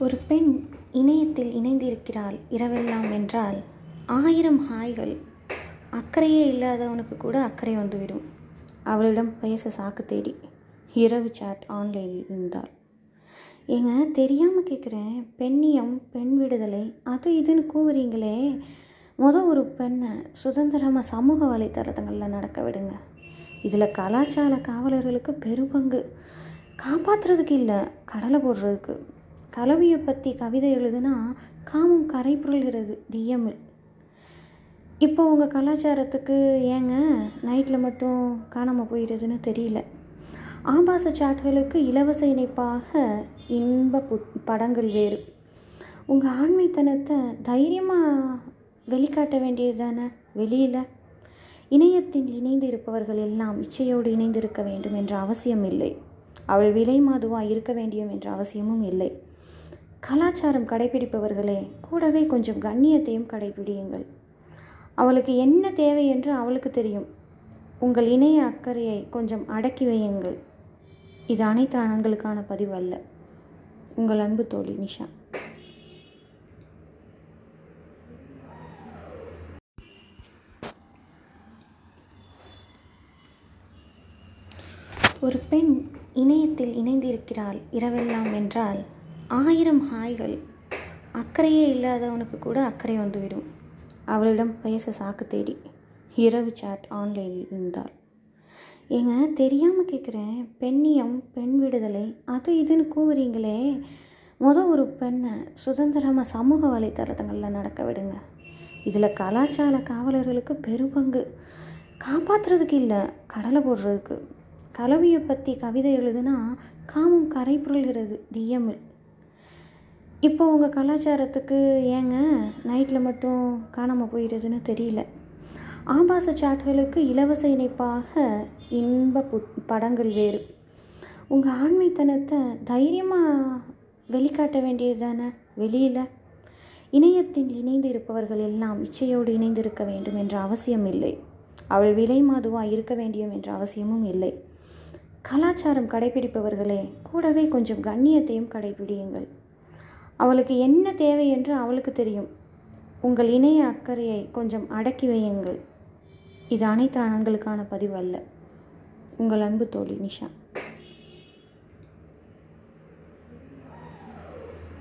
ஒரு பெண் இணையத்தில் இணைந்திருக்கிறாள் இரவெல்லாம் என்றால் ஆயிரம் ஹாய்கள். அக்கறையே இல்லாதவனுக்கு கூட அக்கறை வந்துவிடும். அவளிடம் பேச சாக்கு தேடி இரவு சாட் ஆன்லைனில் இருந்தாள். ஏங்க தெரியாமல் கேட்குறேன் பெண்ணியம் பெண் விடுதலை அது இதுன்னு கூவுறீங்களே. மொதல் ஒரு பெண்ணை சுதந்திரமாக சமூக வலைத்தளங்களில் நடக்க விடுங்க. இதில் கலாச்சார காவலர்களுக்கு பெரும்பங்கு. காப்பாற்றுறதுக்கு இல்லை கடலை போடுறதுக்கு. கலவியை பற்றி கவிதை எழுதுனா காமம் கரை புரள்கிறது தியமில். இப்போ உங்கள் கலாச்சாரத்துக்கு ஏங்க நைட்டில் மட்டும் காணாமல் போயிடுதுன்னு தெரியல. ஆபாச சாட்களுக்கு இலவச இணைப்பாக இன்ப பு படங்கள் வேறு. உங்கள் ஆண்மைத்தனத்தை தைரியமாக வெளிக்காட்ட வேண்டியது தானே வெளியில். இணையத்தில் இணைந்து இருப்பவர்கள் எல்லாம் இச்சையோடு இணைந்திருக்க வேண்டும் என்ற அவசியம் இல்லை. அவள் விலை மாதுவாக இருக்க வேண்டும் என்ற அவசியமும் இல்லை. கலாச்சாரம் கடைபிடிப்பவர்களே கூடவே கொஞ்சம் கண்ணியத்தையும் கடைபிடியுங்கள். அவளுக்கு என்ன தேவை என்று அவளுக்கு தெரியும். உங்கள் இணைய அக்கறையை கொஞ்சம் அடக்கி வையுங்கள். இது அனைத்து ஆண்களுக்கான பதிவு அல்ல. உங்கள் அன்பு தோழி நிஷா. ஒரு பெண் இணையத்தில் இணைந்திருக்கிறாள் இரவெல்லாம் என்றால் ஆயிரம் ஹாய்கள். அக்கறையே இல்லாதவனுக்கு கூட அக்கறை வந்துவிடும். அவளிடம் பேச சாக்கு தேடி இரவு சாட் ஆன்லைனில் இருந்தாள். ஏங்க தெரியாமல் கேட்குறேன் பெண்ணியம் பெண் விடுதலை அது இதுன்னு கூவுறீங்களே. மொதல் ஒரு பெண்ணை சுதந்திரமாக சமூக வலைத்தளங்களில் நடக்க விடுங்க. இதில் கலாச்சார காவலர்களுக்கு பெரும்பங்கு காப்பாற்றுறதுக்கு இல்லை கடலை போடுறதுக்கு. கலவியை பற்றி கவிதை எழுதுனா காமம் கரை புரள்கிறது டிஎம்மில் இப்போ உங்கள் கலாச்சாரத்துக்கு ஏங்க நைட்டில் மட்டும் காணாமல் போயிடுதுன்னு தெரியல. ஆபாச சாட்களுக்கு இலவச இணைப்பாக இன்ப பு படங்கள் வேறு. உங்கள் ஆண்மைத்தனத்தை தைரியமாக வெளிக்காட்ட வேண்டியது தானே வெளியில். இணையத்தில் இணைந்து இருப்பவர்கள் எல்லாம் இச்சையோடு இணைந்திருக்க வேண்டும் என்ற அவசியம் இல்லை. அவள் விலை மாதுவாக இருக்க வேண்டும் என்ற அவசியமும் இல்லை. கலாச்சாரம் கடைபிடிப்பவர்களே கூடவே கொஞ்சம் கண்ணியத்தையும் கடைபிடியுங்கள். அவளுக்கு என்ன தேவை என்று அவளுக்கு தெரியும். உங்கள் இணைய அக்கறையை கொஞ்சம் அடக்கி வையுங்கள். இது அனைத்து ஆண்களுக்கான பதிவு அல்ல. உங்கள் அன்பு தோழி நிஷா.